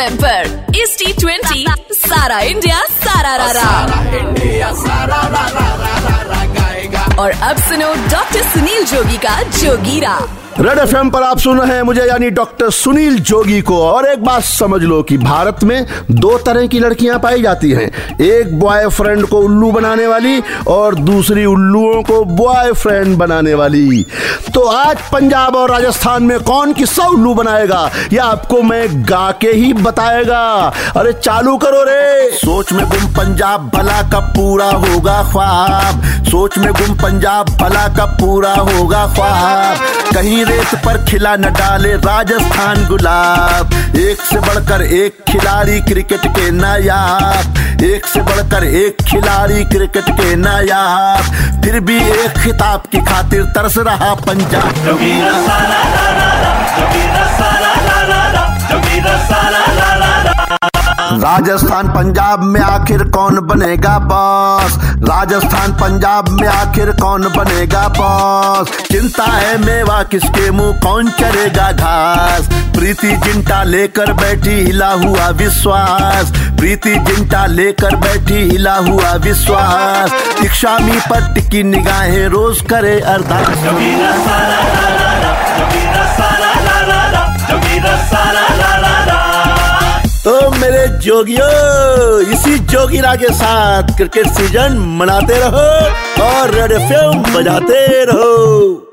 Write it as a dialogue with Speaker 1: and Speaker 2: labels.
Speaker 1: M पर इस T twenty सारा इंडिया सारा रारा। और अब सुनो डॉक्टर सुनील जोगी का जोगीरा।
Speaker 2: रेड एफएम पर आप सुन रहे हैं मुझे यानी डॉक्टर सुनील जोगी को। और एक बात समझ लो कि भारत में दो तरह की लड़कियाँ पाई जाती हैं। एक बॉयफ्रेंड को उल्लू बनाने वाली और दूसरी उल्लुओं को बॉयफ्रेंड बनाने वाली। तो आज पंजाब और राजस्थान में कौन किस्सा उल्लू बनाएगा, या आपको मैं गा के ही बताएगा। अरे चालू करो रे। सोच में गुम पंजाब, भला कब पूरा होगा ख्वाब। सोच में गुम पंजाब, भला कब पूरा होगा ख्वाब। कहीं रेत पर खिला न डाले राजस्थान गुलाब। एक से बढ़कर एक खिलाड़ी क्रिकेट के नायाब। एक से बढ़कर एक खिलाड़ी क्रिकेट के नायाब। फिर भी एक खिताब की खातिर तरस रहा पंजाब। राजस्थान, पंजाब में आखिर कौन बनेगा बॉस राजस्थान, पंजाब में आखिर कौन बनेगा बॉस चिंता है मेवा किसके मुँह, कौन चरेगा घास? प्रीति जिंटा लेकर बैठी हिला हुआ विश्वास। प्रीति जिंटा लेकर बैठी हिला हुआ विश्वास। इक्षामी पर टिकी निगाहें रोज करे अरदास। तो मेरे जोगियो, इसी जोगिरा के साथ क्रिकेट सीज़न मनाते रहो और रेड एफ़ बजाते रहो।